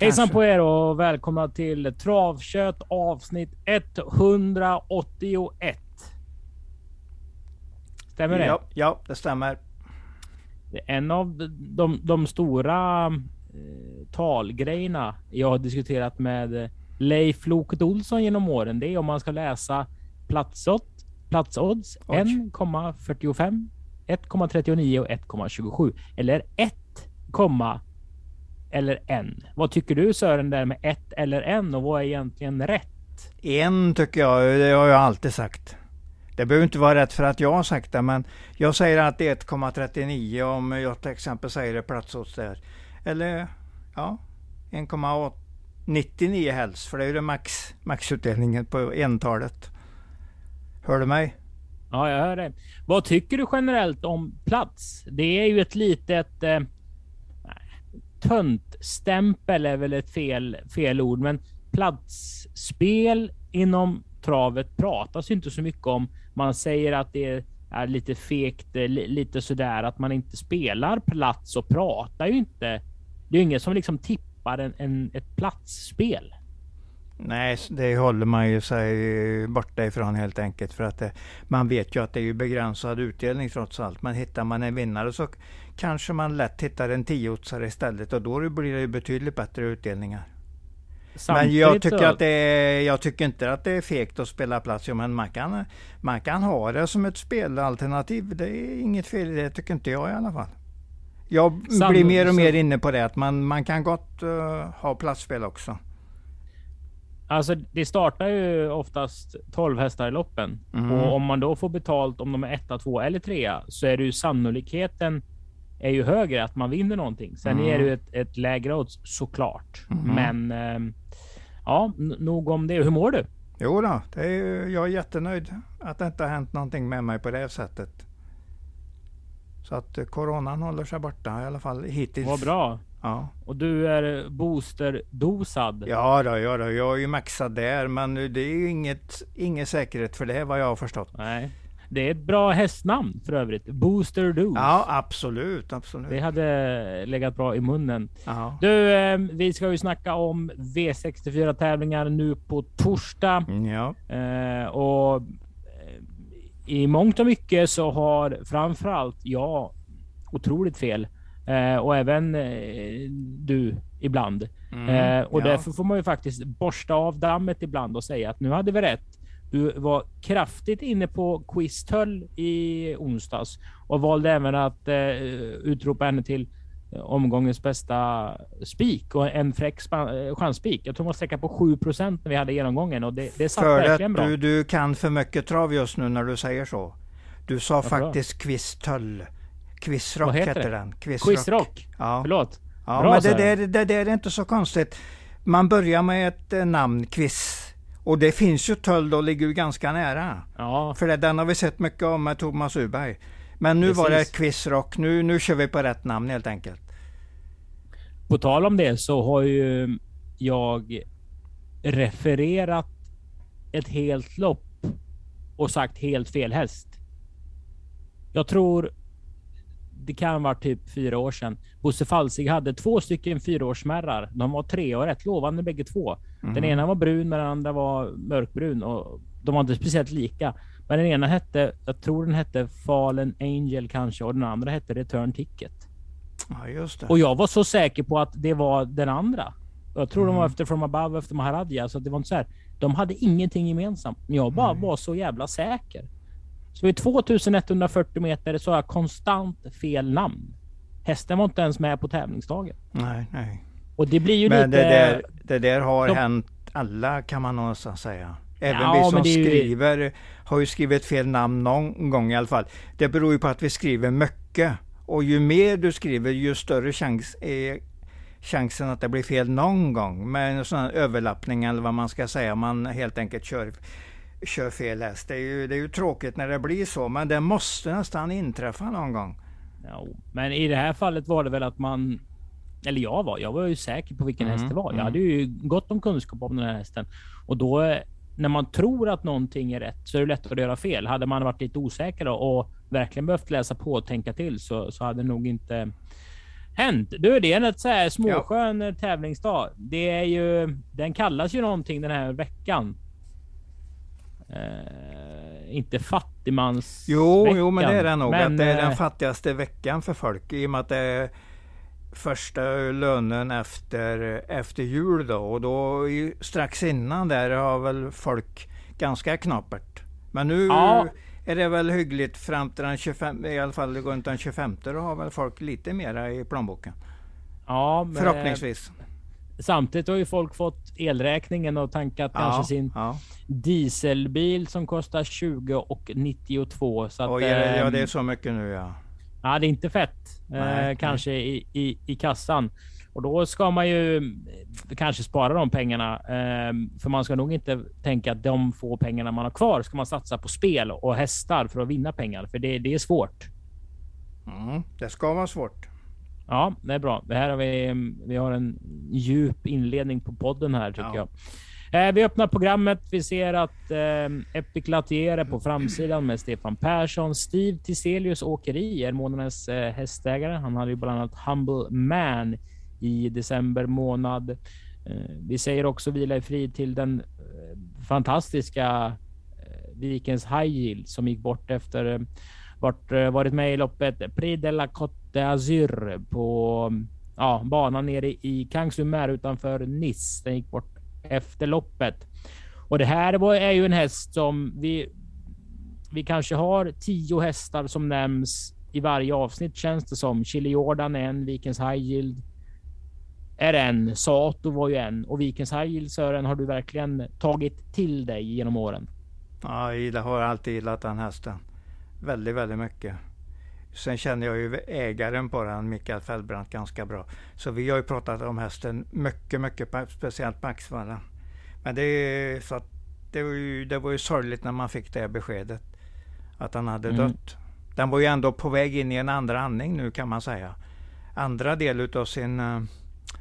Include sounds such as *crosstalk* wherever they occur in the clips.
Hejsan på er och välkomna till Travkött avsnitt 181. Stämmer det? Ja, ja det stämmer. En av de, de stora eh, talgrejerna jag har diskuterat med Leif Loket Olsson genom åren, det är om man ska läsa platsodds, platsodds 1,45, 1,39 och 1,27 eller 1, eller en. Vad tycker du Sören där med ett eller en och vad är egentligen rätt? En tycker jag, det har jag alltid sagt. Det behöver inte vara rätt för att jag har sagt det, men jag säger att det är 1,39 om jag till exempel säger det platsodds där. Eller ja, 1,99 helst, för det är ju det max, maxutdelningen på entalet. Hör du mig? Ja, jag hör dig. Vad tycker du generellt om plats? Det är ju ett litet eh, töntstämpel är väl ett fel, fel ord, men platsspel inom travet pratas inte så mycket om. Man säger att det är lite fegt, eh, lite sådär att man inte spelar plats och pratar ju inte. Det är ju ingen som liksom tippar en, en, ett platsspel. Nej, det håller man ju sig borta ifrån helt enkelt. För att det, man vet ju att det är begränsad utdelning trots allt. Men hittar man en vinnare så kanske man lätt hittar en tiotsare istället. Och då blir det ju betydligt bättre utdelningar. Samtidigt men jag tycker, att det är, jag tycker inte att det är fegt att spela plats. Ja, men man kan, man kan ha det som ett spelalternativ. Det är inget fel i det, tycker inte jag i alla fall. Jag blir mer och mer inne på det, att man, man kan gott uh, ha platsspel också. Alltså det startar ju oftast 12 hästar i loppen mm. och om man då får betalt om de är etta, två eller trea så är det ju sannolikheten är ju högre att man vinner någonting. Sen mm. är det ju ett, ett lägre odds såklart. Mm. Men eh, ja, nog om det. Hur mår du? Jo då, det är, jag är jättenöjd att det inte har hänt någonting med mig på det sättet. Så att eh, coronan håller sig borta i alla fall hittills. Vad bra. Ja. Och du är boosterdosad? Ja, då, ja då, jag är ju maxad där, men det är ju inget, ingen säkerhet för det vad jag har förstått. Nej. Det är ett bra hästnamn för övrigt. Booster Dose. Ja, absolut, absolut. Det hade legat bra i munnen. Aha. Du, eh, vi ska ju snacka om V64 tävlingar nu på torsdag. Mm, ja. Eh, och eh, i mångt och mycket så har framförallt jag otroligt fel. Eh, och även eh, du ibland. Mm, eh, och ja. därför får man ju faktiskt borsta av dammet ibland och säga att nu hade vi rätt. Du var kraftigt inne på Quiztöll i onsdags och valde även att eh, utropa henne till omgångens bästa spik och en fräck chansspik. Jag tror man sträcka på 7% när vi hade genomgången och det, det satt för verkligen bra. Du, du kan för mycket trav just nu när du säger så. Du sa Varför faktiskt Quiztöll. Quizrock heter, heter den. Quizrock. Quizrock. Ja. Förlåt. Ja, Bra, men det, det, det, det är inte så konstigt. Man börjar med ett eh, namn, Quiz. Och det finns ju Töll och ligger ju ganska nära. Ja. För det, den har vi sett mycket om med Thomas Uberg. Men nu Precis. var det Quizrock. Nu, nu kör vi på rätt namn helt enkelt. På tal om det så har ju jag refererat ett helt lopp och sagt helt fel häst. Jag tror det kan vara typ fyra år sedan. Bosse Falsig hade två stycken fyraårsmärrar. De var tre och rätt lovande bägge två. Mm. Den ena var brun, men den andra var mörkbrun och de var inte speciellt lika. Men den ena hette, jag tror den hette Fallen Angel kanske och den andra hette Return Ticket. Ja, just det. Och jag var så säker på att det var den andra. Jag tror mm. de var mm. efter From Above efter Maharadja, så det var inte så här. De hade ingenting gemensamt, men jag bara mm. var så jävla säker. Så vid 2140 meter så har jag konstant fel namn. Hästen var inte ens med på tävlingsdagen. Nej, nej. Och det blir ju Men lite... det där, det där har de... hänt alla kan man någonstans säga. Även ja, vi som skriver ju... har ju skrivit fel namn någon gång i alla fall. Det beror ju på att vi skriver mycket. Och ju mer du skriver, ju större chans är chansen att det blir fel någon gång. Med en sån här överlappning eller vad man ska säga. Man helt enkelt kör kör fel häst. Det är, ju, det är ju tråkigt när det blir så, men det måste nästan inträffa någon gång. Ja, men i det här fallet var det väl att man eller jag var, jag var ju säker på vilken mm, häst det var. Jag mm. hade ju gott om kunskap om den här hästen och då när man tror att någonting är rätt så är det lätt att göra fel. Hade man varit lite osäker och verkligen behövt läsa på och tänka till så, så hade nog inte hänt? Du, det är en så här småskön ja. tävlingsdag. Det är ju, den kallas ju någonting den här veckan. Uh, inte fattigmans Jo, jo, men det är det nog. Men, att det är den fattigaste veckan för folk i och med att det är första lönen efter, efter jul då och då strax innan där har väl folk ganska knapert. Men nu ja. är det väl hyggligt fram till den 25, i alla fall runt den 25 då har väl folk lite mera i plånboken. Ja, men, Förhoppningsvis. Samtidigt har ju folk fått elräkningen och tankat ja, kanske sin ja. dieselbil som kostar 20 och 92. Så att, Oj, ja, det är ehm, så mycket nu ja. Ja, det är inte fett nej, eh, kanske. I, i, i kassan. Och då ska man ju eh, kanske spara de pengarna. Eh, för man ska nog inte tänka att de få pengarna man har kvar ska man satsa på spel och hästar för att vinna pengar. För det, det är svårt. Mm, det ska vara svårt. Ja, det är bra. Det här har vi. Vi har en djup inledning på podden här tycker ja. jag. Eh, vi öppnar programmet. Vi ser att eh, Epic Latier på framsidan med Stefan Persson. Steve Tiselius Åkeri är månadens eh, hästägare. Han hade ju bland annat Humble Man i december månad. Eh, vi säger också vila i frid till den eh, fantastiska Vikens High Yield som gick bort efter varit, eh, varit med i loppet Prix de la Côte d'Azur på ja, banan nere i Kangsumer utanför Nice. Den gick bort efter loppet. Och det här var, är ju en häst som vi. Vi kanske har tio hästar som nämns i varje avsnitt känns det som. Chili Jordan är en, Vikens High Yield är en. Sato var ju en och Vikens High Yield Sören har du verkligen tagit till dig genom åren. Ja, jag har alltid gillat den hästen. Väldigt, väldigt mycket. Sen känner jag ju ägaren på den, Mikael Fällbrandt, ganska bra. Så vi har ju pratat om hästen mycket, mycket, speciellt på Axevalla. Men det, så det, var ju, det var ju sorgligt när man fick det beskedet. Att han hade mm. dött. Den var ju ändå på väg in i en andra andning nu kan man säga. Andra del utav sin uh,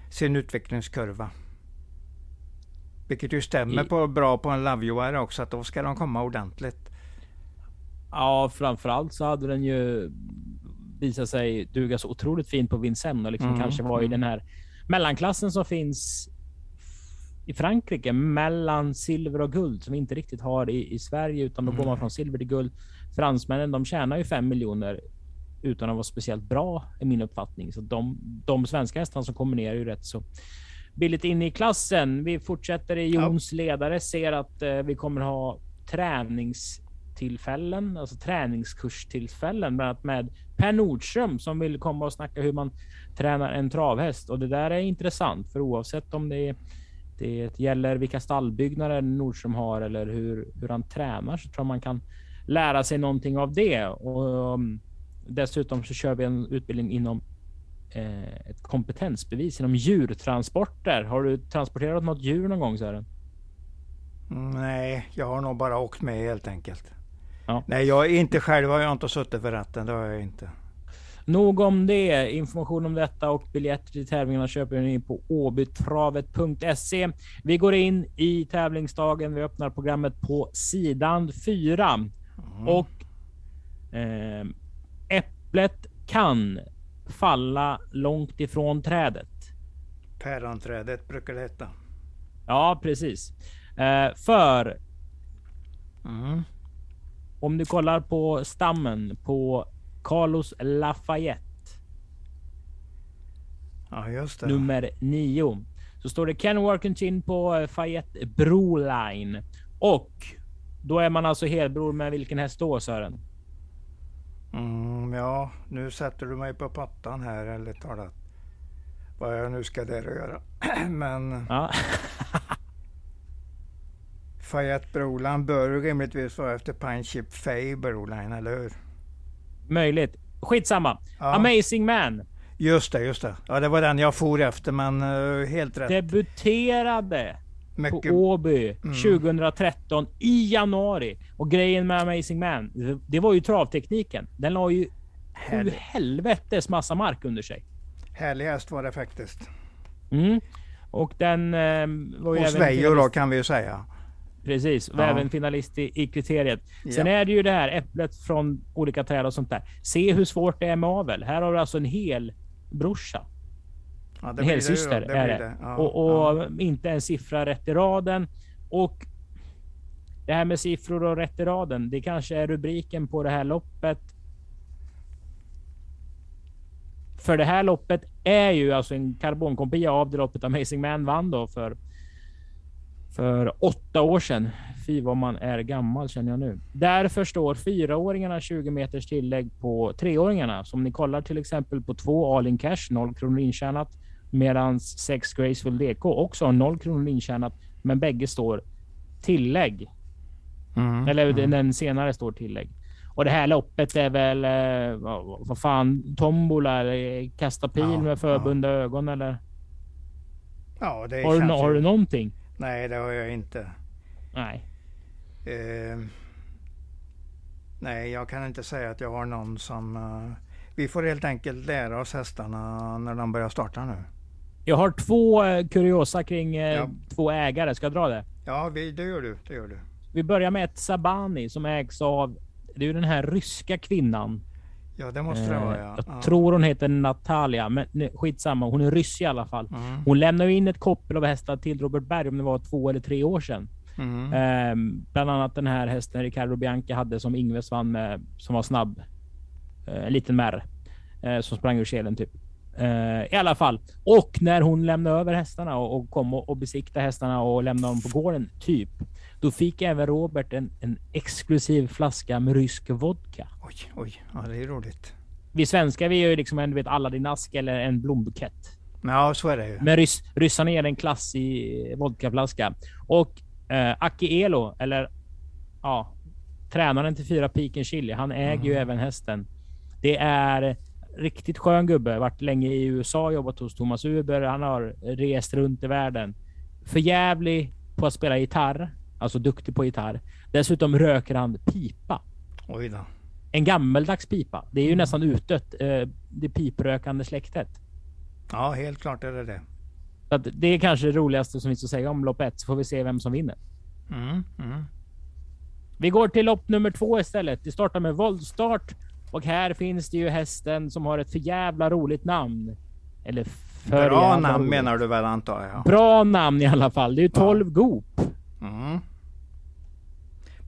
sin utvecklingskurva. Vilket ju stämmer på, bra på en You också, att då ska de komma ordentligt. Ja, framförallt så hade den ju visat sig duga så otroligt fint på Vincennes och liksom mm, kanske var i mm. den här mellanklassen som finns i Frankrike mellan silver och guld som vi inte riktigt har i, i Sverige, utan då mm. går man från silver till guld. Fransmännen, de tjänar ju 5 miljoner utan att vara speciellt bra i min uppfattning. Så de, de svenska hästarna som kommer ner är ju rätt så billigt in i klassen. Vi fortsätter i Jons ja. ledare, ser att eh, vi kommer ha tillfällen, alltså träningskurstillfällen, bland annat med Per Nordström som vill komma och snacka hur man tränar en travhäst. Och det där är intressant, för oavsett om det, det gäller vilka stallbyggnader Nordström har eller hur, hur han tränar så tror jag man kan lära sig någonting av det. Och, um, Dessutom så kör vi en utbildning inom eh, ett kompetensbevis inom djurtransporter. Har du transporterat något djur någon gång Sören? Nej, jag har nog bara åkt med helt enkelt. Ja. Nej, jag är inte själv har jag inte suttit för ratten. Det har jag inte. Nog om det. Information om detta och biljetter till tävlingarna köper ni på åbytravet.se. Vi går in i tävlingsdagen. Vi öppnar programmet på sidan 4 mm. och eh, Äpplet kan falla långt ifrån trädet. Päronträdet brukar det heta. Ja, precis. Eh, för mm. Om du kollar på stammen på Carlos Lafayette. Ja, just det. Nummer nio. Så står det Ken Workington på Fayette Broline. Och då är man alltså helbror med vilken häst då Sören? Mm, ja, nu sätter du mig på pattan här, ärligt talat. Vad jag nu ska där göra. *clears throat* Men... Ja. *laughs* Fayette Broline bör rimligtvis vara efter Pine Chip Fay Broline, eller hur? Möjligt. Skitsamma. Ja. Amazing Man. Just det, just det. Ja, det var den jag for efter, men uh, helt rätt. Debuterade mycket... på Åby mm. 2013 i januari. Och grejen med Amazing Man, det var ju travtekniken. Den la ju Härlig. helvetes massa mark under sig. Härlig häst var det faktiskt. Mm. Och den eh, var ju Hos Veijo då kan vi ju säga. Precis, och ja. även finalist i, i kriteriet. Sen ja. är det ju det här äpplet från olika träd och sånt där. Se hur svårt det är med avel. Här har du alltså en hel brorsa Ja, en helsyster det, är det. det. Ja, och, och inte en siffra rätt i raden. Och det här med siffror och rätt i raden, det kanske är rubriken på det här loppet. För det här loppet är ju alltså en karbonkopia av det loppet Amazing Man vann då för för åtta år sedan. Fy vad man är gammal känner jag nu. Därför står fyraåringarna 20 meters tillägg på treåringarna. Som ni kollar till exempel på två all in cash, 0 kronor intjänat. Medan sex Graceful DK också har 0 kronor intjänat. Men bägge står tillägg. Mm, Eller mm. den senare står tillägg. Och det här loppet är väl, eh, vad, vad fan, tombola eller kasta pil ja, med förbundna ja. ögon eller? Ja, det har, du, har du någonting? Nej, det har jag inte. Nej. Uh, nej, jag kan inte säga att jag har någon som... Uh, vi får helt enkelt lära oss hästarna när de börjar starta nu. Jag har två uh, kuriosa kring ja. två ägare. Ska jag dra det? Ja, vi, det gör du. Det gör du. Vi börjar med ett Sabani som ägs av... Det är ju den här ryska kvinnan. Ja, det måste det vara. Ja. Jag ja. tror hon heter Natalia, men skitsamma. Hon är ryss i alla fall. Mm. Hon lämnade in ett koppel av hästar till Robert Berg om det var två eller tre år sedan. Mm. Eh, bland annat den här hästen Ricardo Bianchi hade som Ingves vann med, som var snabb. Eh, en liten märr eh, som sprang ur selen typ. Eh, I alla fall. Och när hon lämnade över hästarna och, och kom och, och besiktade hästarna och lämnade dem på gården, typ. Då fick även Robert en, en exklusiv flaska med rysk vodka. Oj, oj, ja det är roligt. Vi svenskar, vi är ju liksom en, vet, Aladdin-ask eller en blombukett. Ja, så är det ju. Men rys, ryssarna ger en klassig vodkaflaska. Och eh, Aki Elo, eller ja, tränaren till fyra piken chili, han äger mm. ju även hästen. Det är riktigt skön gubbe. Varit länge i USA, jobbat hos Thomas Uber. Han har rest runt i världen. Förjävlig på att spela gitarr. Alltså duktig på gitarr. Dessutom röker han pipa. Oj då. En gammeldags pipa. Det är ju mm. nästan utdött. Eh, det piprökande släktet. Ja, helt klart är det det. Så det är kanske det roligaste som finns att säga om lopp ett, så får vi se vem som vinner. Mm, mm. Vi går till lopp nummer två istället. Det startar med våldstart och här finns det ju hästen som har ett för jävla roligt namn. Eller för Bra namn roligt. menar du väl antar jag? Bra namn i alla fall. Det är ju 12 ja. Goop. Mm.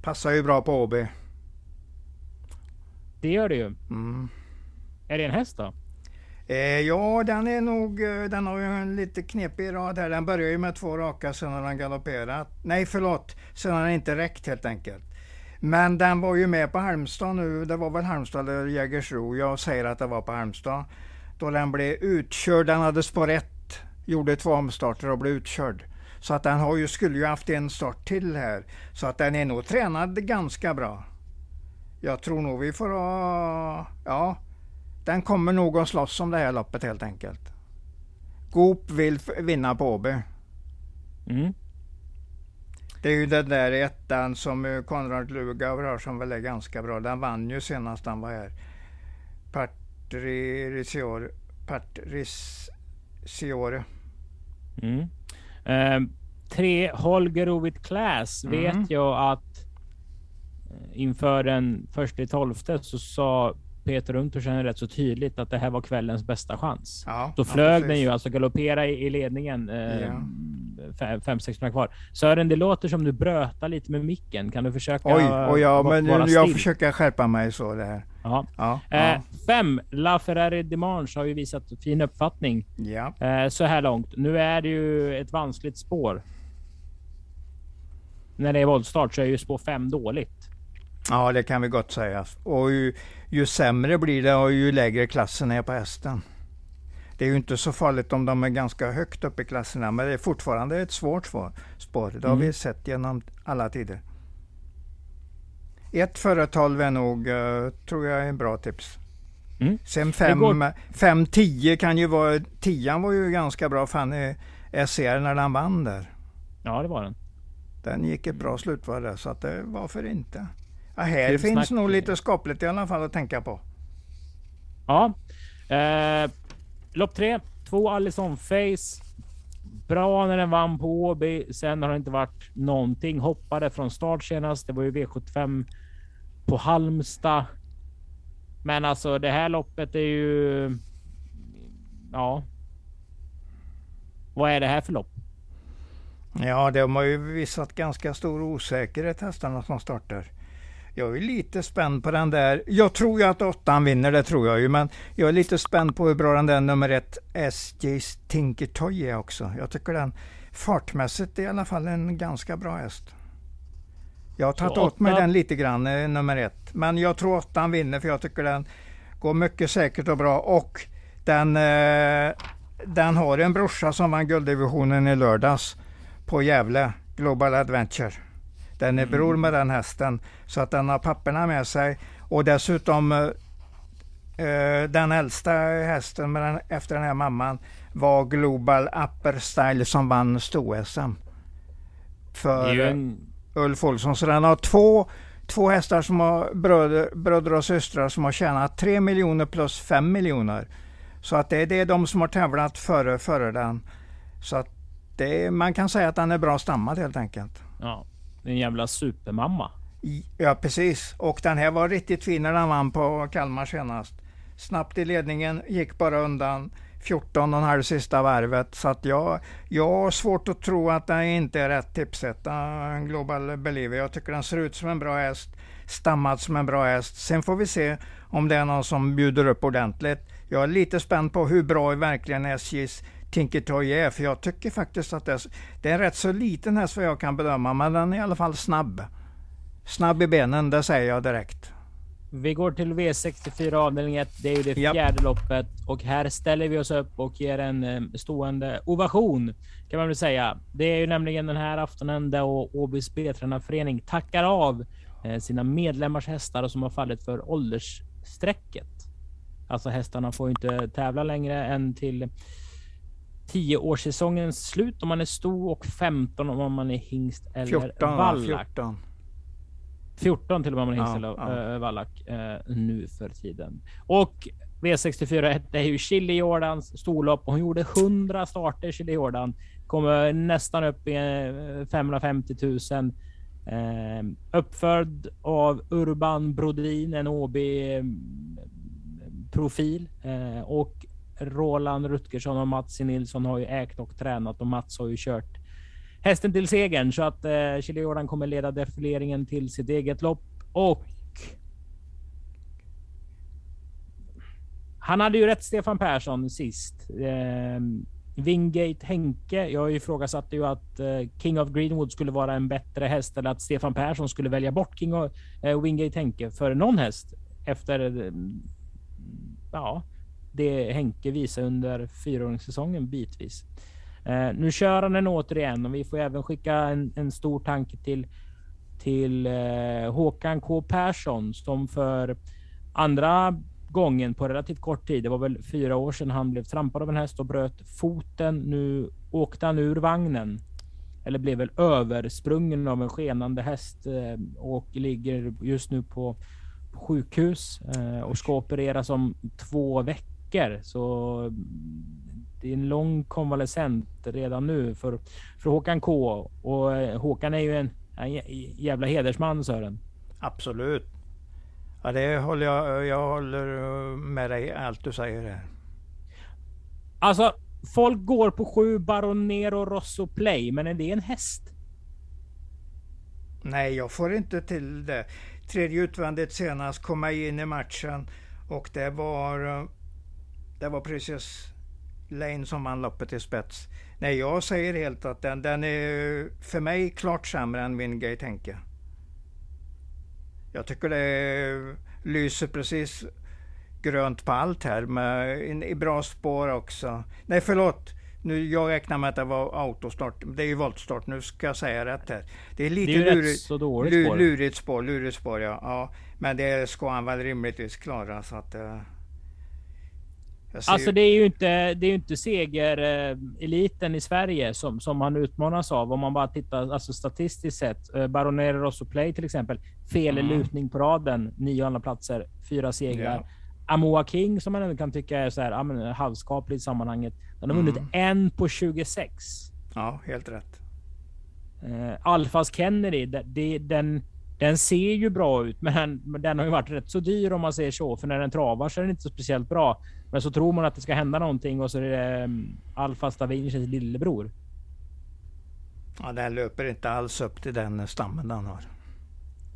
Passar ju bra på Åby. Det gör det ju. Mm. Är det en häst då? Eh, ja, den är nog, eh, den har ju en lite knepig rad här. Den börjar ju med två raka sen har den galopperat. Nej, förlåt, sen har den inte räckt helt enkelt. Men den var ju med på Halmstad nu. Det var väl Halmstad eller Jägersro. Jag säger att det var på Halmstad. Då den blev utkörd. Den hade spår 1. Gjorde två omstarter och blev utkörd. Så att den har ju, skulle ju haft en start till här. Så att den är nog tränad ganska bra. Jag tror nog vi får ha... Ja, den kommer nog att slåss om det här loppet helt enkelt. Goop vill vinna på Åby. Mm. Det är ju den där ettan som eh, Konrad Lugauer har som väl är ganska bra. Den vann ju senast han var här. Patriciore. Patriciore. Mm. Uh, tre Holger Ovit Class mm. vet jag att eh, inför den första i tolfte så sa Peter Untersen rätt så tydligt att det här var kvällens bästa chans. Ja, Då flög ja, den ju, alltså galoppera i, i ledningen. Eh, ja. fem, fem, sex minuter kvar. Sören, det låter som du brötar lite med micken. Kan du försöka Oj, och ja, men jag still? försöker skärpa mig så det här. Ja. Ja, eh, fem, La Ferrari Dimanche har ju visat fin uppfattning ja. eh, så här långt. Nu är det ju ett vanskligt spår. När det är våldstart så är ju spår fem dåligt. Ja, det kan vi gott säga. Och ju, ju sämre blir det och ju lägre klassen är på hästen. Det är ju inte så farligt om de är ganska högt upp i klasserna, men det är fortfarande ett svårt spår. Det har mm. vi sett genom alla tider. Ett före 12 är nog, uh, tror jag, är en bra tips. Mm. Sen 5-10 kan ju vara, 10 var ju ganska bra Fanny SCR när den vann där. Ja, det var den. Den gick ett bra slutvar där, så att det, varför inte? Ja, här Kul finns snack. nog lite skapligt i alla fall att tänka på. Ja. Eh, lopp tre. Två Allison Face. Bra när den vann på Åby. Sen har det inte varit någonting. Hoppade från start senast. Det var ju V75 på Halmstad. Men alltså det här loppet är ju... Ja. Vad är det här för lopp? Ja, de har ju visat ganska stor osäkerhet hästarna som startar. Jag är lite spänd på den där. Jag tror ju att åttan vinner, det tror jag ju. Men jag är lite spänd på hur bra den där nummer ett SJ's Tinker Toy är också. Jag tycker den fartmässigt är i alla fall en ganska bra häst. Jag har tagit åt mig den lite grann, eh, nummer ett. Men jag tror åttan vinner för jag tycker den går mycket säkert och bra. Och den, eh, den har en brorsa som vann gulddivisionen i lördags på Gävle, Global Adventure. Den är bror med den hästen, så att den har papperna med sig. Och dessutom eh, den äldsta hästen med den, efter den här mamman var Global Upper Style som vann sto-SM. För en... Ulf Olsson. Så den har två, två hästar som har bröder, bröder och systrar som har tjänat 3 miljoner plus 5 miljoner. Så att det, är, det är de som har tävlat före, före den. Så att det, man kan säga att den är bra stammad helt enkelt. Ja, en jävla supermamma. Ja precis, och den här var riktigt fin när den vann på Kalmar senast. Snabbt i ledningen, gick bara undan 14,5 sista varvet. Så att jag, jag har svårt att tro att den inte är rätt tipsetta, eh, Global Believer. Jag tycker den ser ut som en bra häst, stammat som en bra häst. Sen får vi se om det är någon som bjuder upp ordentligt. Jag är lite spänd på hur bra verkligen SJs Tinkertoy är, för jag tycker faktiskt att det är, det är en rätt så liten häst vad jag kan bedöma, men den är i alla fall snabb. Snabb i benen, det säger jag direkt. Vi går till V64 avdelning 1. Det är ju det fjärde yep. loppet och här ställer vi oss upp och ger en eh, stående ovation kan man väl säga. Det är ju nämligen den här aftonen där Åbys B-tränarförening tackar av eh, sina medlemmars hästar som har fallit för åldersstrecket. Alltså hästarna får inte tävla längre än till 10 årssäsongens slut om man är sto och 15 om man är hingst eller 14, vallack. 14. 14 till och med om man är hingst ja, eller ja. Vallack äh, nu för tiden. Och V64 är ju Chili Jordans storlopp och hon gjorde 100 starter Chili Jordan. Kommer nästan upp i 550 000. Eh, uppfödd av Urban Brodin, en OB profil eh, och Roland Rutgersson och Mats Nilsson har ju ägt och tränat och Mats har ju kört hästen till segern så att eh, Chile Jordan kommer leda defileringen till sitt eget lopp och han hade ju rätt Stefan Persson sist. Eh, Wingate Henke. Jag ifrågasatte ju att eh, King of Greenwood skulle vara en bättre häst eller att Stefan Persson skulle välja bort King of eh, Wingate Henke för någon häst efter eh, ja, det Henke visar under fyraåringssäsongen bitvis. Eh, nu kör han den återigen och vi får även skicka en, en stor tanke till till eh, Håkan K Persson som för andra gången på relativt kort tid. Det var väl fyra år sedan han blev trampad av en häst och bröt foten. Nu åkte han ur vagnen eller blev väl översprungen av en skenande häst eh, och ligger just nu på, på sjukhus eh, och ska opereras om två veckor veckor. Så det är en lång konvalescent redan nu för, för Håkan K. Och eh, Håkan är ju en, en jävla hedersman Sören. Absolut. Ja, det håller jag, jag håller med dig allt du säger här. Alltså, folk går på sju Baronero Rosso Play, men är det en häst? Nej, jag får inte till det. Tredje utvändigt senast kom jag in i matchen och det var det var precis Lane som vann loppet i spets. Nej, jag säger helt att den, den är för mig klart sämre än Wingate Henke. Jag tycker det lyser precis grönt på allt här med i bra spår också. Nej, förlåt. Nu, jag räknar med att det var autostart. Det är ju voltstart. Nu ska jag säga rätt här. Det är lite det är lurigt, så dåligt spår. lurigt spår. Lurigt spår, ja. ja. Men det ska han väl rimligtvis klara. Så att, uh, Alltså det är ju inte, det är inte seger-eliten i Sverige som, som han utmanas av. Om man bara tittar alltså statistiskt sett. Eh, Baronero Rosso Play till exempel. Fel mm. lutning på raden. Nio andra platser, fyra segrar. Yeah. Amoa King som man ändå kan tycka är så här, ja, men, halvskaplig i sammanhanget. Den har vunnit mm. en på 26. Ja, helt rätt. Uh, Alfas Kennedy, det, det, den, den ser ju bra ut, men den, den har ju varit rätt så dyr om man säger så. För när den travar så är den inte så speciellt bra. Men så tror man att det ska hända någonting och så är det um, Alfa Stavinius lillebror. Ja, den löper inte alls upp till den stammen den har.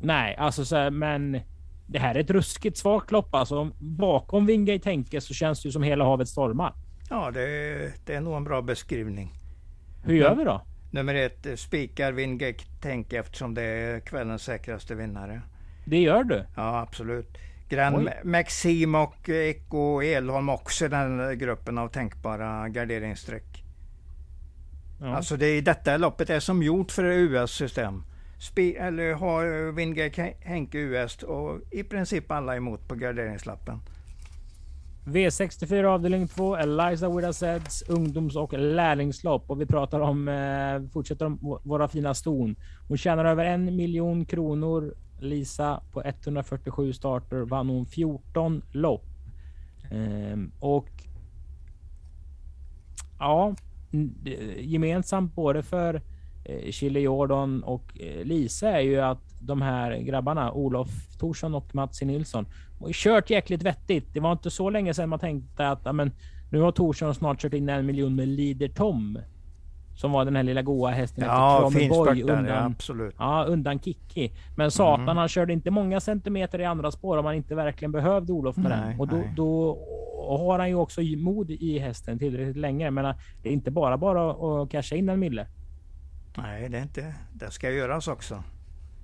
Nej, alltså så här, men det här är ett ruskigt svagt lopp alltså. Bakom Wingate Henke så känns det ju som hela havet stormar. Ja, det är, det är nog en bra beskrivning. Hur gör vi då? Nummer ett, spikar Wingate Henke eftersom det är kvällens säkraste vinnare. Det gör du? Ja, absolut. Grand Maxim och Eco Elholm också i den gruppen av tänkbara garderingsstreck. Ja. Alltså det, detta loppet är som gjort för US-system. eller har Wingate Henke US och i princip alla emot på garderingslappen. V64 avdelning 2, Eliza Widaseds ungdoms och lärlingslopp. Och vi pratar om, eh, fortsätter om våra fina ston. Hon tjänar över en miljon kronor. Lisa på 147 starter vann hon 14 lopp. Eh, och ja, gemensamt både för eh, Chile Jordan och eh, Lisa är ju att de här grabbarna, Olof Thorsson och Mats Nilsson, har kört jäkligt vettigt. Det var inte så länge sedan man tänkte att amen, nu har Thorsson snart kört in en miljon med Leader Tom. Som var den här lilla goa hästen ja, efter Boy undan, ja, absolut. Ja, undan Kikki. Men satan, mm. han körde inte många centimeter i andra spår om man inte verkligen behövde Olof med nej, den. Och då, då, har han ju också mod i hästen tillräckligt länge. Men det är inte bara bara att casha in en mille. Nej, det är inte. Det ska göras också.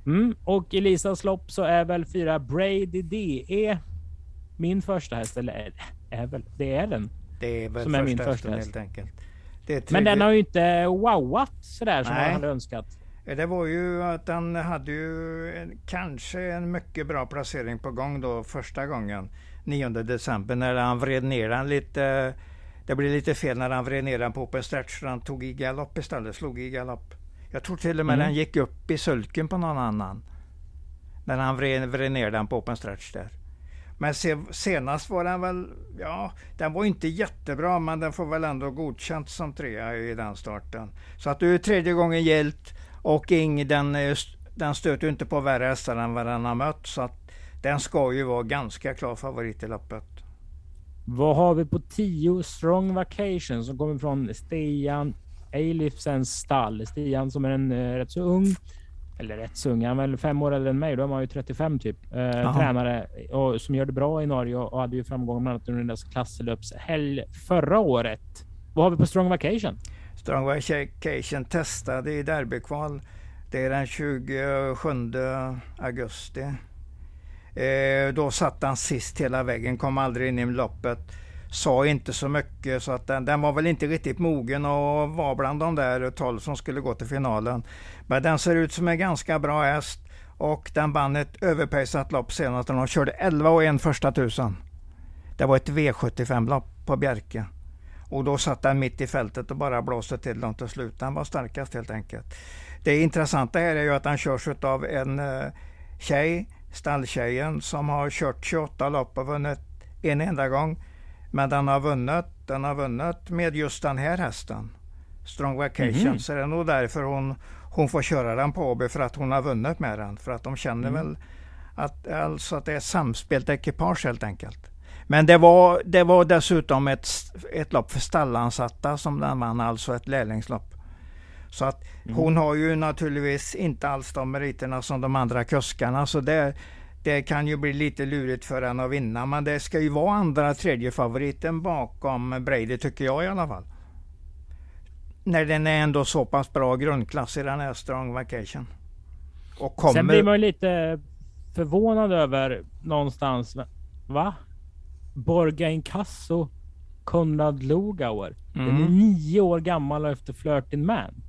Mm, och i Lisas lopp så är väl fyra Brady DE min första häst. Eller är, är väl, det är den. Det är väl som är min första häst. helt enkelt. Men den har ju inte wowat sådär som Nej. man hade önskat. Det var ju att han hade ju en, kanske en mycket bra placering på gång då första gången. 9 december när han vred ner den lite. Det blev lite fel när han vred ner den på open stretch. Han tog i galopp istället, slog i galopp. Jag tror till och med mm. den gick upp i sulken på någon annan. När han vred, vred ner den på open stretch där. Men se, senast var den väl, ja, den var inte jättebra men den får väl ändå godkänt som trea i den starten. Så att du är tredje gången gällt och Ing, den, eh, den stöter inte på värre hästar än vad den har mött. Så att den ska ju vara ganska klar favorit i loppet. Vad har vi på 10 Strong Vacation som kommer från Stian Eilifsens stall. Stian som är en eh, rätt så ung, eller rätt så ung, han är väl fem år äldre än mig. Då är man ju 35 typ. Eh, tränare och, som gör det bra i Norge och, och hade ju framgång bland annat under deras klasslöpshelg förra året. Vad har vi på Strong Vacation? Strong Vacation testade i derbykval. Det är den 27 augusti. Eh, då satt han sist hela vägen, kom aldrig in i loppet sa inte så mycket så att den, den var väl inte riktigt mogen och var bland de där 12 som skulle gå till finalen. Men den ser ut som en ganska bra häst och den vann ett överpejsat lopp senast när de körde 11 och en första tusen. Det var ett V75-lopp på Bjerke. Och då satt den mitt i fältet och bara blåste till dem till slut. Den var starkast helt enkelt. Det intressanta här är ju att han körs av en eh, tjej, stalltjejen, som har kört 28 lopp och vunnit en enda gång. Men den har vunnit, den har vunnit med just den här hästen. Strong Vacation. Mm. Så det är nog därför hon, hon får köra den på Åby för att hon har vunnit med den. För att de känner mm. väl att, alltså att det är samspelt ekipage helt enkelt. Men det var, det var dessutom ett, ett lopp för stallansatta som den vann, alltså ett lärlingslopp. Så att mm. hon har ju naturligtvis inte alls de meriterna som de andra kuskarna. Så det, det kan ju bli lite lurigt för henne att vinna, men det ska ju vara andra tredje favoriten bakom Brady tycker jag i alla fall. När den är ändå så pass bra grundklass i den här Strong Vacation. Och kommer... Sen blir man ju lite förvånad över någonstans. Va? Borga Inkasso Konrad Lugauer. Mm. Den är mm. nio år gammal och efter Flirting Man.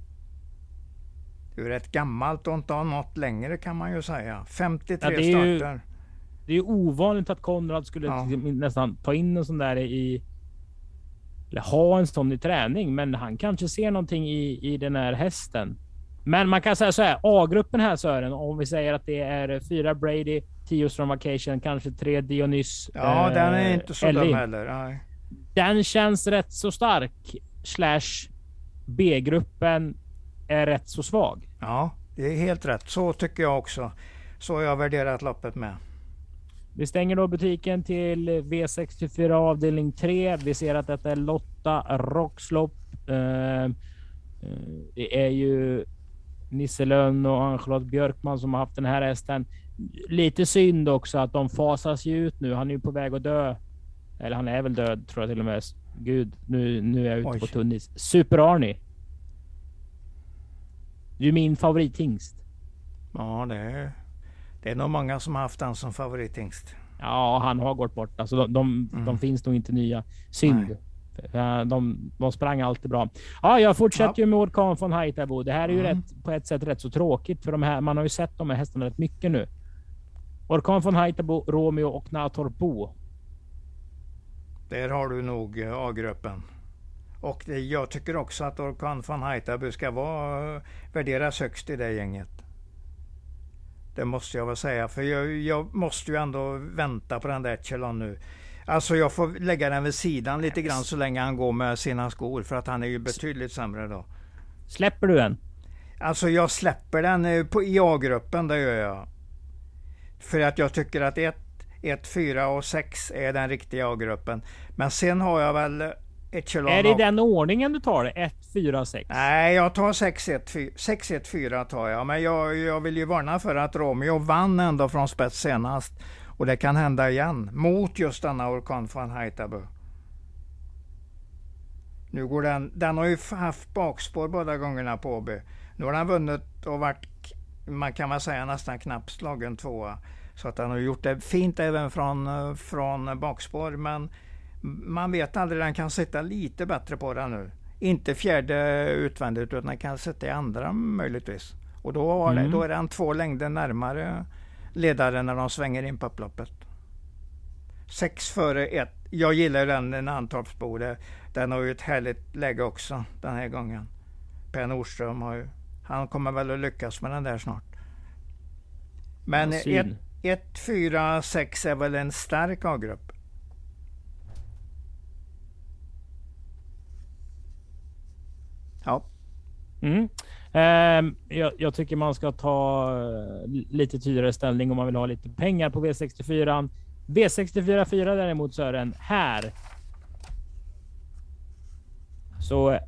Det är rätt gammalt och inte har nått längre kan man ju säga. 53 ja, det starter. Ju, det är ju ovanligt att Konrad skulle ja. nästan ta in en sån där i... Eller ha en sån i träning, men han kanske ser någonting i, i den här hästen. Men man kan säga så här, A-gruppen här Sören, om vi säger att det är fyra Brady, tio Strong Vacation, kanske tre Dionys. Ja, eh, den är inte så dum heller. Nej. Den känns rätt så stark. Slash B-gruppen är rätt så svag. Ja, det är helt rätt. Så tycker jag också. Så har jag värderat loppet med. Vi stänger då butiken till V64 avdelning 3. Vi ser att detta är Lotta Rockslopp. Eh, det är ju Nisse Lönn och Ann-Charlotte Björkman som har haft den här hästen. Lite synd också att de fasas ju ut nu. Han är ju på väg att dö. Eller han är väl död tror jag till och med. Gud, nu, nu är jag ute Oj. på tunnis. Super-Arnie. Du är min favorithingst. Ja, det är, det är nog många som har haft han som favorithingst. Ja, han har gått bort. Alltså, de, de, mm. de finns nog inte nya. Synd. Nej. De, de sprang alltid bra. Ja, jag fortsätter ja. ju med Orkan von Haitabo. Det här är ju mm. rätt, på ett sätt rätt så tråkigt för de här. Man har ju sett de här hästarna rätt mycket nu. Orkan von Haitabo, Romeo och Natorp Bo. Där har du nog eh, A-gruppen. Och det, jag tycker också att Orkan von Haitabo ska vara, värderas högst i det gänget. Det måste jag väl säga, för jag, jag måste ju ändå vänta på den där Echelon nu. Alltså jag får lägga den vid sidan lite grann så länge han går med sina skor för att han är ju betydligt sämre då. Släpper du den? Alltså jag släpper den eh, på i A-gruppen, det gör jag. För att jag tycker att 1, 1, 4 och 6 är den riktiga A-gruppen. Men sen har jag väl Echelon Är det i den ordningen du tar det? 1, 4, 6? Nej, jag tar 6, 1, 4, 6, 1, 4 tar jag. Men jag, jag vill ju varna för att Romeo vann ändå från spets senast. Och det kan hända igen mot just denna orkan från Haitabo. Nu går den, den har ju haft bakspår båda gångerna på Åby. Nu har den vunnit och varit, man kan väl säga nästan knappt slagen tvåa. Så att den har gjort det fint även från, från bakspår. Men man vet aldrig, den kan sitta lite bättre på den nu. Inte fjärde utvändigt utan den kan sitta i andra möjligtvis. Och då, mm. det, då är den två längder närmare ledaren när de svänger in på upploppet. Sex före ett. Jag gillar den, en Antorpsbo. Den har ju ett härligt läge också den här gången. Per Nordström har ju, han kommer väl att lyckas med den där snart. Men 1, 4, 6 är väl en stark A-grupp. Ja. Mm. Ehm, jag, jag, tycker man ska ta eh, lite tydligare ställning om man vill ha lite pengar på V64. V64 4 däremot Sören, här. Så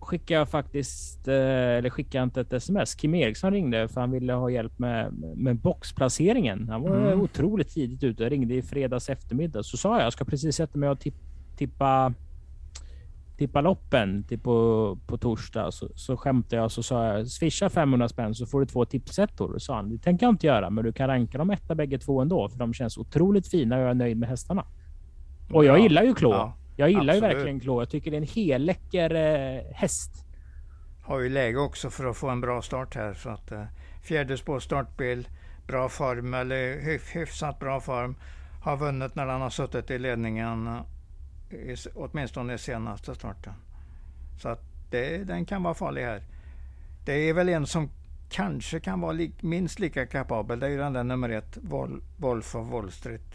skickar jag faktiskt, eh, eller skickar jag inte ett sms. Kim Eriksson ringde för han ville ha hjälp med, med boxplaceringen. Han var mm. otroligt tidigt ute. Jag ringde i fredags eftermiddag. Så sa jag, jag ska precis sätta mig och tippa tippa loppen till på, på torsdag så, så skämtade jag så sa jag swisha 500 spänn så får du två tipsettor. Sa han, det tänker jag inte göra, men du kan ranka dem etta bägge två ändå, för de känns otroligt fina och jag är nöjd med hästarna. Och jag ja, gillar ju Klå. Ja, jag gillar absolut. ju verkligen Klå. Jag tycker det är en helläcker eh, häst. Har ju läge också för att få en bra start här så att eh, fjärde spår startbil, bra form eller hyf, hyfsat bra form. Har vunnit när han har suttit i ledningen åtminstone senaste starten. Så att det, den kan vara farlig här. Det är väl en som kanske kan vara li, minst lika kapabel. Det är ju den där nummer ett, Vol, Wolf of Wall Street.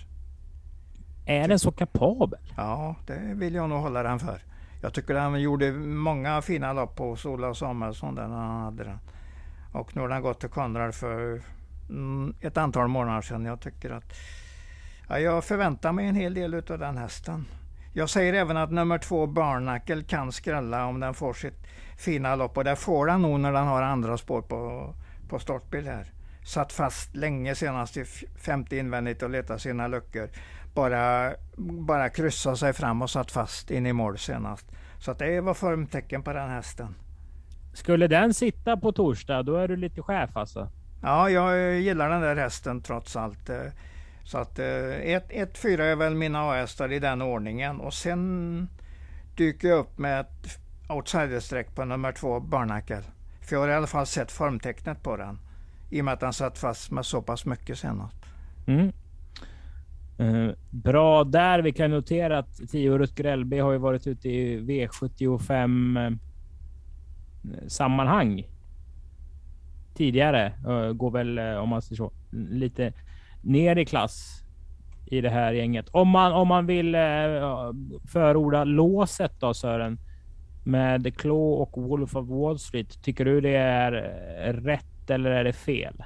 Är den så kapabel? Ja, det vill jag nog hålla den för. Jag tycker han gjorde många fina lopp på Sola Samuelsson när han hade den. Och nu har den gått till Konrad för mm, ett antal månader sedan. Jag tycker att ja, jag förväntar mig en hel del av den hästen. Jag säger även att nummer två Barnacle kan skrälla om den får sitt fina lopp och det får den nog när den har andra spår på, på startbil här. Satt fast länge senast i femte invändigt och letade sina luckor. Bara, bara kryssa sig fram och satt fast in i mål senast. Så att det var formtecken på den hästen. Skulle den sitta på torsdag, då är du lite chef alltså? Ja, jag gillar den där hästen trots allt. Så att 1-4 eh, är väl mina A-hästar i den ordningen och sen dyker jag upp med ett outsiderstreck på nummer två Barnacle. För jag har i alla fall sett formtecknet på den. I och med att den satt fast med så pass mycket senast. Mm. Uh, bra där. Vi kan notera att 10 Rutger LB har ju varit ute i V75 uh, eh, sammanhang tidigare. Uh, går väl, om man säger så, lite ner i klass i det här gänget. Om man, om man vill eh, förorda låset då Sören med Claw och Wolf of Wall Street. Tycker du det är rätt eller är det fel?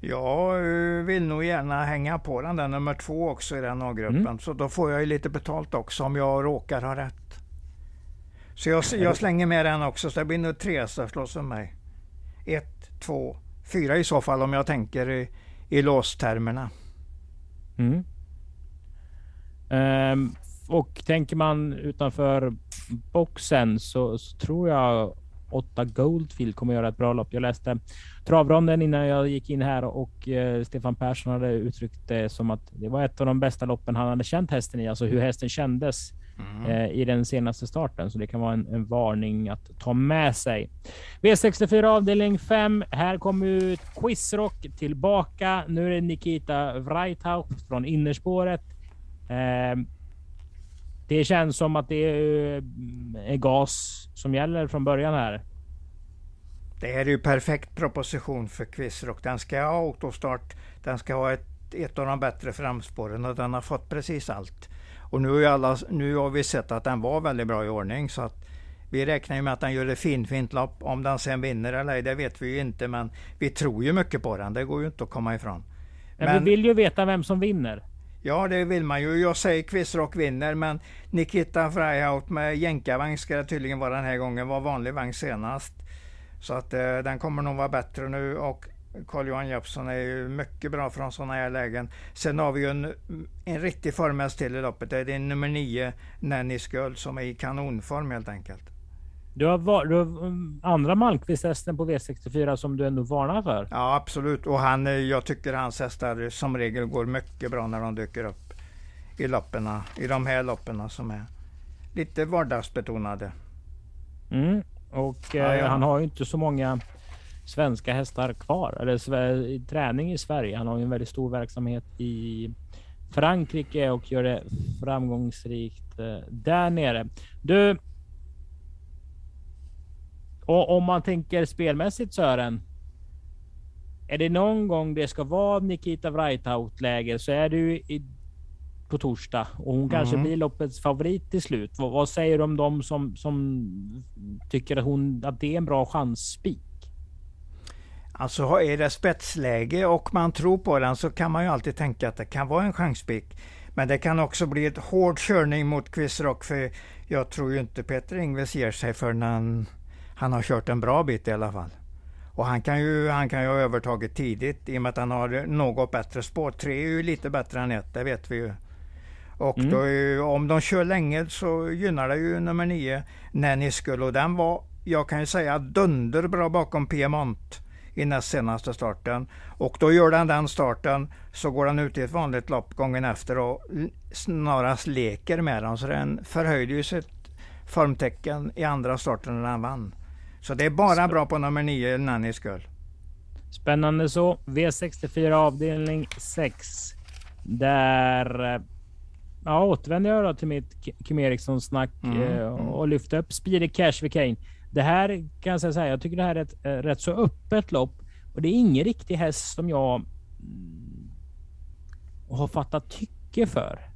Jag eh, vill nog gärna hänga på den där nummer två också i den A-gruppen. Mm. Så då får jag ju lite betalt också om jag råkar ha rätt. Så jag, jag slänger med den också, så det blir nog tre slåss för mig. Ett, två, fyra i så fall om jag tänker i, i låstermerna. Mm. Um, och tänker man utanför boxen så, så, tror jag 8 Goldfield kommer göra ett bra lopp. Jag läste travronden innan jag gick in här och eh, Stefan Persson hade uttryckt det som att det var ett av de bästa loppen han hade känt hästen i, alltså hur hästen kändes mm. eh, i den senaste starten. Så det kan vara en, en, varning att ta med sig. V64 avdelning 5. Här kommer ut Quizrock tillbaka. Nu är det Nikita Wrightout från innerspåret. Eh, det känns som att det är, är gas som gäller från början här. Det är ju perfekt proposition för Quizrock. Den ska ha autostart. Den ska ha ett, ett av de bättre framspåren och den har fått precis allt. Och nu, alla, nu har vi sett att den var väldigt bra i ordning. Så att vi räknar ju med att den gör ett fint, fint lopp. Om den sen vinner eller ej, det vet vi ju inte. Men vi tror ju mycket på den. Det går ju inte att komma ifrån. Men, men vi vill ju veta vem som vinner. Ja, det vill man ju. Jag säger Quizrock vinner, men Nikita Freihaut med jänkarvagn ska det tydligen vara den här gången. Var vanlig vagn senast. Så att eh, den kommer nog vara bättre nu och Carl-Johan Jeppsson är ju mycket bra från sådana här lägen. Sen har vi ju en, en riktig formhäst till i loppet. Det är nummer nio, Nanny Skull, som är i kanonform helt enkelt. Du har, du har um, andra Malmqvist-hästen på V64 som du ändå varnar för? Ja, absolut. Och han, eh, jag tycker hans hästar som regel går mycket bra när de dyker upp i loppen, i de här loppen som är lite vardagsbetonade. Mm. Och ja, ja. Eh, han har ju inte så många svenska hästar kvar eller träning i Sverige. Han har ju en väldigt stor verksamhet i Frankrike och gör det framgångsrikt eh, där nere. Du. Och om man tänker spelmässigt Sören. Är det någon gång det ska vara Nikita Wrightout läge så är det ju i, på torsdag och hon kanske mm. blir loppets favorit till slut. Vad, vad, säger du om de som, som tycker att, hon, att det är en bra chansspik? Alltså är det spetsläge och man tror på den så kan man ju alltid tänka att det kan vara en chanspik. Men det kan också bli ett hård körning mot Quizrock för jag tror ju inte Peter Ingves ger sig förrän han, han har kört en bra bit i alla fall. Och han kan ju, han kan ju ha övertagit tidigt i och med att han har något bättre spår. Tre är ju lite bättre än ett, det vet vi ju. Och mm. då är, om de kör länge så gynnar det ju nummer nio, Nanny Skull. Och den var, jag kan ju säga, dunderbra bakom Piemont i näst senaste starten. Och då gör den den starten, så går den ut i ett vanligt lopp gången efter och snarast leker med den. Så den förhöjde ju sitt formtecken i andra starten när den vann. Så det är bara bra på nummer 9, Nanny Skull. Spännande så. V64 avdelning 6. Där eh, ja, återvänder jag då till mitt Kim Eriksson snack mm, eh, mm. och lyfter upp Speedy Cash vid Kane. Det här kan jag säga, jag tycker det här är ett äh, rätt så öppet lopp och det är ingen riktig häst som jag mm, har fattat tycke för.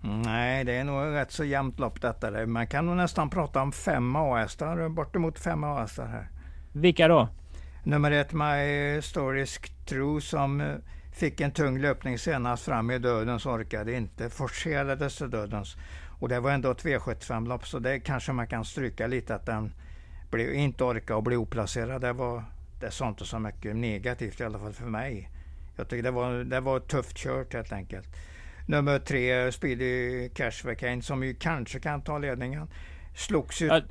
Nej, det är nog rätt så jämnt lopp detta. Man kan nog nästan prata om fem A-hästar, bortemot fem A-hästar här. Vilka då? Nummer ett, My Stories True, som eh, fick en tung löpning senast fram i dödens, orkade inte, forcerades till dödens. Och det var ändå ett V75-lopp så det kanske man kan stryka lite att den blev, inte orkade och blev oplacerad. Det var det sa inte så mycket negativt i alla fall för mig. Jag tycker det var, det var tufft kört helt enkelt. Nummer tre, Speedy Cashback som ju kanske kan ta ledningen. Slogs ju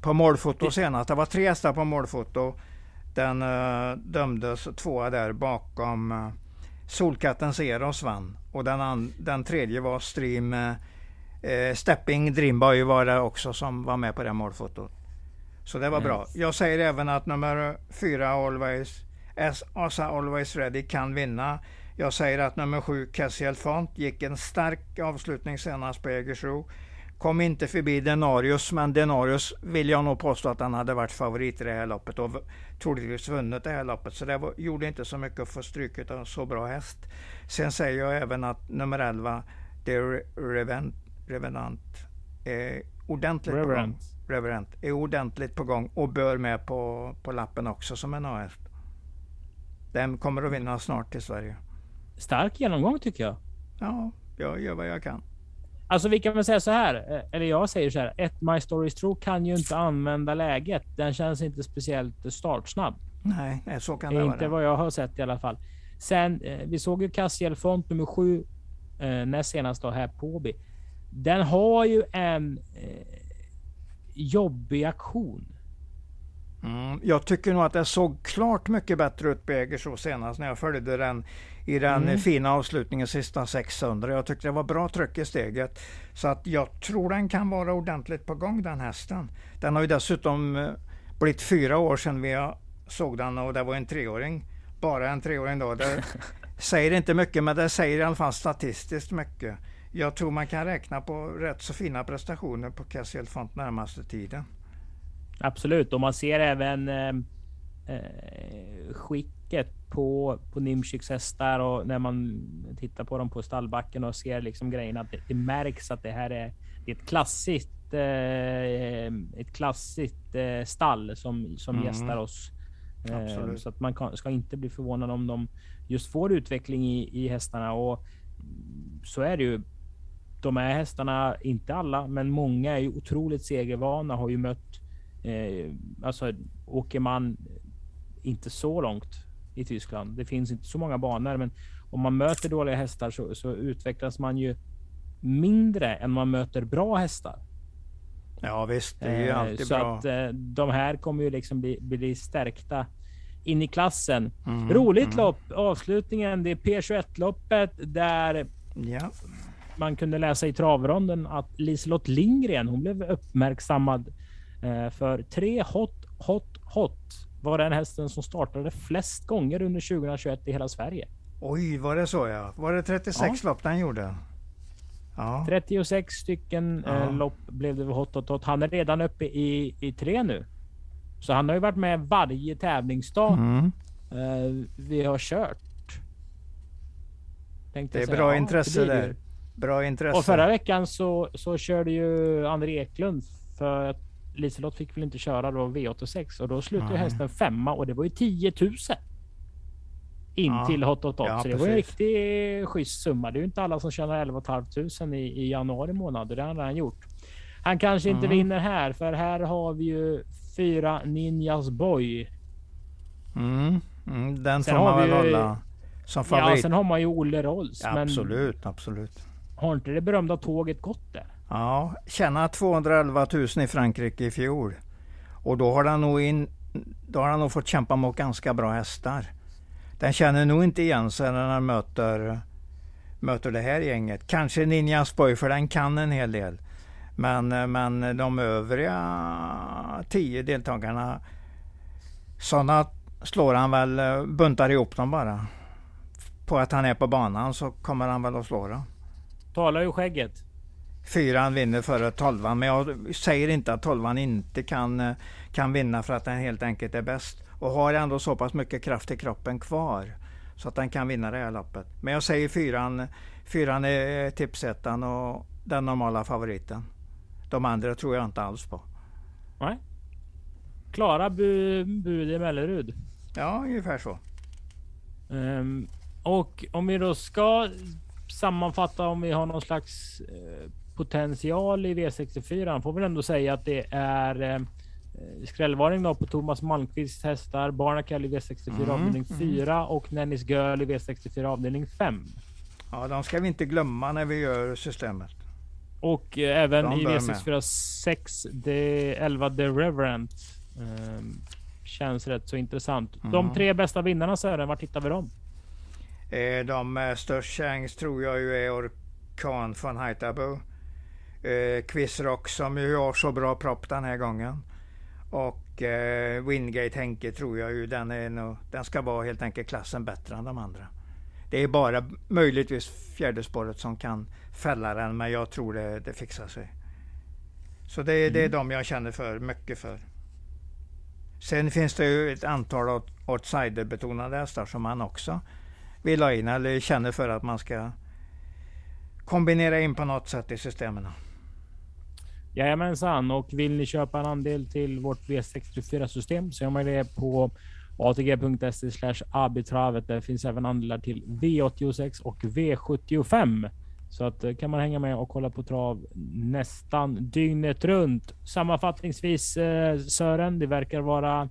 på målfoto senast. Det var tre hästar på målfoto. Den uh, dömdes tvåa där bakom uh, Solkattens Eros vann. Och den, den tredje var Stream uh, Eh, Stepping Dreamboy var det också som var med på det målfotot. Så det var yes. bra. Jag säger även att nummer fyra Always, Asa Always Ready kan vinna. Jag säger att nummer sju Cassiel Font gick en stark avslutning senast på Jägersro. Kom inte förbi Denarius, men Denarius vill jag nog påstå att han hade varit favorit i det här loppet och troligtvis vunnit det här loppet. Så det var, gjorde inte så mycket att få stryk av så bra häst. Sen säger jag även att nummer 11, The Revent Revenant är ordentligt Reverend. på gång. Reverend är ordentligt på gång och bör med på, på lappen också som en AF. Den kommer att vinna snart i Sverige. Stark genomgång tycker jag. Ja, jag gör vad jag kan. Alltså vi kan väl säga så här, eh, eller jag säger så här. Ett My Stories True kan ju inte använda läget. Den känns inte speciellt startsnabb. Nej, så kan det inte vara. Inte vad jag har sett i alla fall. Sen, eh, vi såg ju Cassiel Font nummer sju eh, näst senast då här på Åby. Den har ju en eh, jobbig aktion. Mm, jag tycker nog att det såg klart mycket bättre ut på Jägersro senast när jag följde den i den mm. fina avslutningen sista 600. Jag tyckte det var bra tryck i steget. Så att jag tror den kan vara ordentligt på gång den hästen. Den har ju dessutom eh, blivit fyra år sedan vi såg den och det var en treåring. Bara en treåring då. Det *laughs* säger inte mycket men det säger i alla fall statistiskt mycket. Jag tror man kan räkna på rätt så fina prestationer på Cassiel Font närmaste tiden. Absolut, och man ser även eh, eh, skicket på, på Nimchiks hästar och när man tittar på dem på stallbacken och ser liksom grejerna. Att det, det märks att det här är, det är ett klassiskt, eh, ett klassiskt eh, stall som, som mm. gästar oss. Eh, så att man kan, ska inte bli förvånad om de just får utveckling i, i hästarna och så är det ju. De här hästarna, inte alla, men många är ju otroligt segervana, har ju mött Eh, alltså åker man inte så långt i Tyskland. Det finns inte så många banor, men om man möter dåliga hästar så, så utvecklas man ju mindre än man möter bra hästar. Ja visst, det är ju eh, alltid så bra. Att, eh, de här kommer ju liksom bli, bli stärkta in i klassen. Mm, Roligt mm. lopp. Avslutningen, det är P21 loppet där ja. Man kunde läsa i travronden att Liselott Lindgren, hon blev uppmärksammad Eh, för tre hot, hot, hot var den hästen som startade flest gånger under 2021 i hela Sverige. Oj, var det så ja? Var det 36 ja. lopp den gjorde? Ja. 36 stycken eh, ja. lopp blev det hot, hot, hot. Han är redan uppe i, i tre nu. Så han har ju varit med varje tävlingsdag mm. eh, vi har kört. Tänkte det är säga, bra ja, intresse där. Bra intresse. Och förra veckan så, så körde ju André Eklund för Liselott fick väl inte köra då V86 och då slutade mm. hästen femma och det var ju 10 000. In ja. till Hot Hot Hot. Ja, så det precis. var en riktig schysst summa. Det är ju inte alla som tjänar 11 500 i, i januari månad. Det har han gjort. Han kanske inte mm. vinner här, för här har vi ju fyra Ninjas Boy. Mm. Mm, den får man väl hålla som favorit. Ja, sen har man ju Olle Rolls. Ja, absolut, absolut. Har inte det berömda tåget gått där? Ja, tjänade 211 000 i Frankrike i fjol. Och då har han nog, in, då har han nog fått kämpa mot ganska bra hästar. Den känner nog inte igen sig när han möter, möter det här gänget. Kanske Ninja Spoy, för den kan en hel del. Men, men de övriga tio deltagarna, sådana slår han väl, buntar ihop dem bara. På att han är på banan så kommer han väl att slå dem. Talar ju skägget fyran vinner före tolvan. Men jag säger inte att tolvan inte kan, eh, kan vinna för att den helt enkelt är bäst. Och har ändå så pass mycket kraft i kroppen kvar. Så att den kan vinna det här loppet. Men jag säger fyran, fyran är tipsettan och den normala favoriten. De andra tror jag inte alls på. Nej. Klara bu bud i Mellerud. Ja, ungefär så. Um, och om vi då ska sammanfatta om vi har någon slags eh, potential i V64. Han får väl ändå säga att det är eh, skrällvarning då på Thomas Malmqvists hästar. Barnacle i V64 mm, avdelning 4 mm. och Nennis Göl i V64 avdelning 5. Ja, de ska vi inte glömma när vi gör systemet. Och eh, även i V64 6, det 11 The Reverend. Eh, känns rätt så intressant. Mm. De tre bästa vinnarna Sören, var hittar vi dem? Eh, de med störst chans tror jag ju är Orkan från Haitabo eh, Quizrock som ju har så bra propp den här gången. Och eh, Wingate Henke tror jag ju den, är nog, den ska vara helt enkelt klassen bättre än de andra. Det är bara möjligtvis fjärde spåret som kan fälla den men jag tror det, det fixar sig. Så det, mm. det är mm. de jag känner för mycket för. Sen finns det ju ett antal outsider-betonade hästar som man också vill ha in eller känner för att man ska kombinera in på något sätt i systemen. Jajamensan, och vill ni köpa en andel till vårt V64 system så gör man det på ATG.se slash abitravet. Där finns även andelar till V86 och V75. Så att eh, kan man hänga med och kolla på trav nästan dygnet runt. Sammanfattningsvis eh, Sören, det verkar vara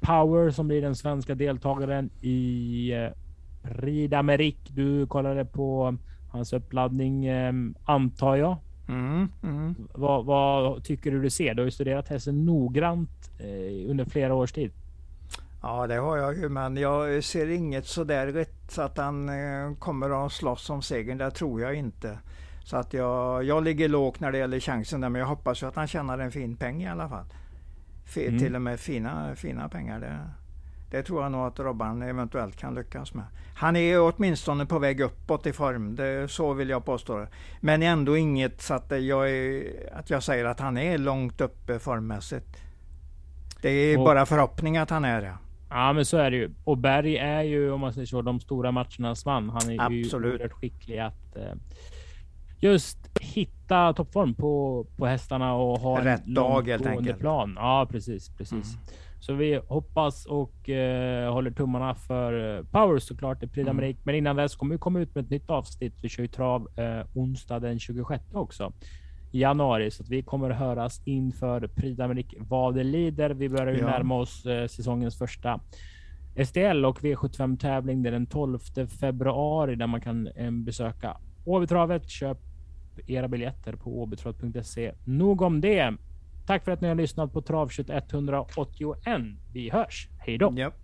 Power som blir den svenska deltagaren i eh, Prix d'Amérique. Du kollade på hans uppladdning eh, antar jag. Mm, mm. Vad, vad, tycker du du ser? Du har ju studerat hästen noggrant eh, under flera års tid. Ja, det har jag ju, men jag ser inget sådär rätt att han eh, kommer att slåss om segern. Det tror jag inte. Så att jag, jag ligger lågt när det gäller chansen där, men jag hoppas ju att han tjänar en fin peng i alla fall. Mm. Till och med fina, fina pengar. Det, det tror jag nog att Robban eventuellt kan lyckas med. Han är åtminstone på väg uppåt i form, det, så vill jag påstå. Men ändå inget så att jag, är, att jag säger att han är långt uppe formmässigt. Det är och, bara förhoppning att han är det. Ja, men så är det ju. Och Berg är ju, om man säger så, de stora matchernas man. Han är Absolut. ju oerhört skicklig att eh, just hitta toppform på, på hästarna och ha Rätt en dag helt enkelt. plan. Ja, precis, precis. Mm. Så vi hoppas och eh, håller tummarna för eh, Power såklart i Prix mm. Men innan dess kommer vi komma ut med ett nytt avsnitt. Vi kör ju trav eh, onsdag den 26 också januari, så att vi kommer att höras inför Prix vad det lider. Vi börjar ju ja. närma oss eh, säsongens första STL och V75 tävling. Det är den 12 februari där man kan eh, besöka Åbytravet. Köp era biljetter på åbytravet.se. Nog om det. Tack för att ni har lyssnat på Travkött 181. Vi hörs. Hej då! Yep.